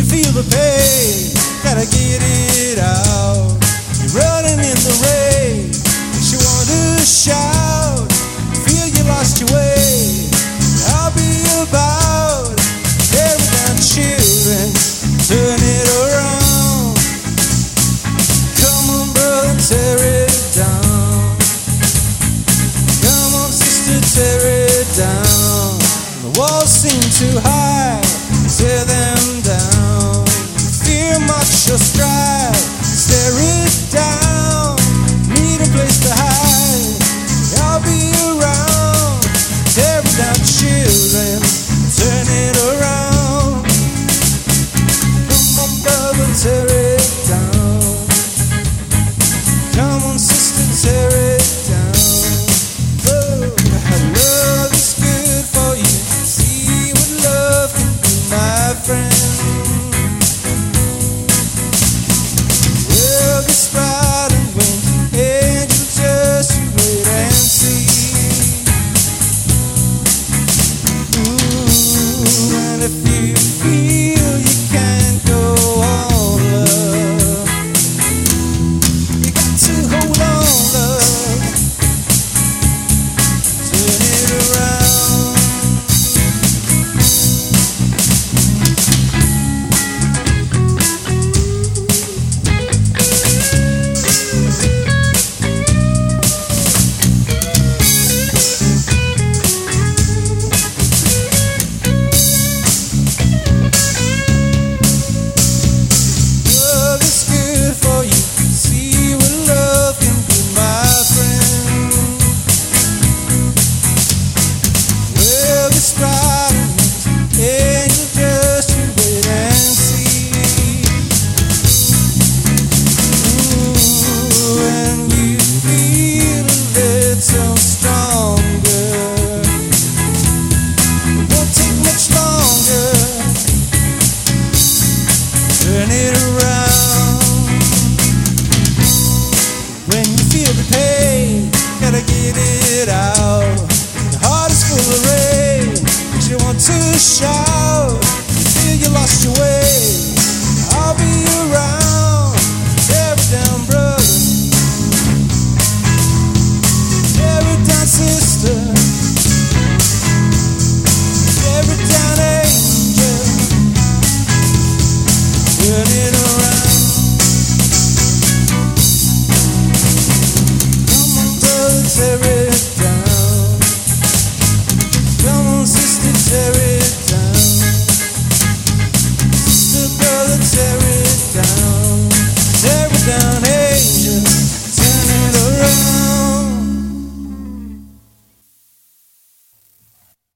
You feel the pain, gotta get it out. You're running in the rain, makes you want to shout. Feel you lost your way. I'll be about tearing down children, turn it around. Come on, brother, tear it down. Come on, sister, tear it down. The walls seem too high, tear them Gotta get it out. Your heart is full of rage. You want to shout You feel you lost your way. I'll be around, tear it down, brother. Tear it down, sister. Tear it down, angel. Burn it there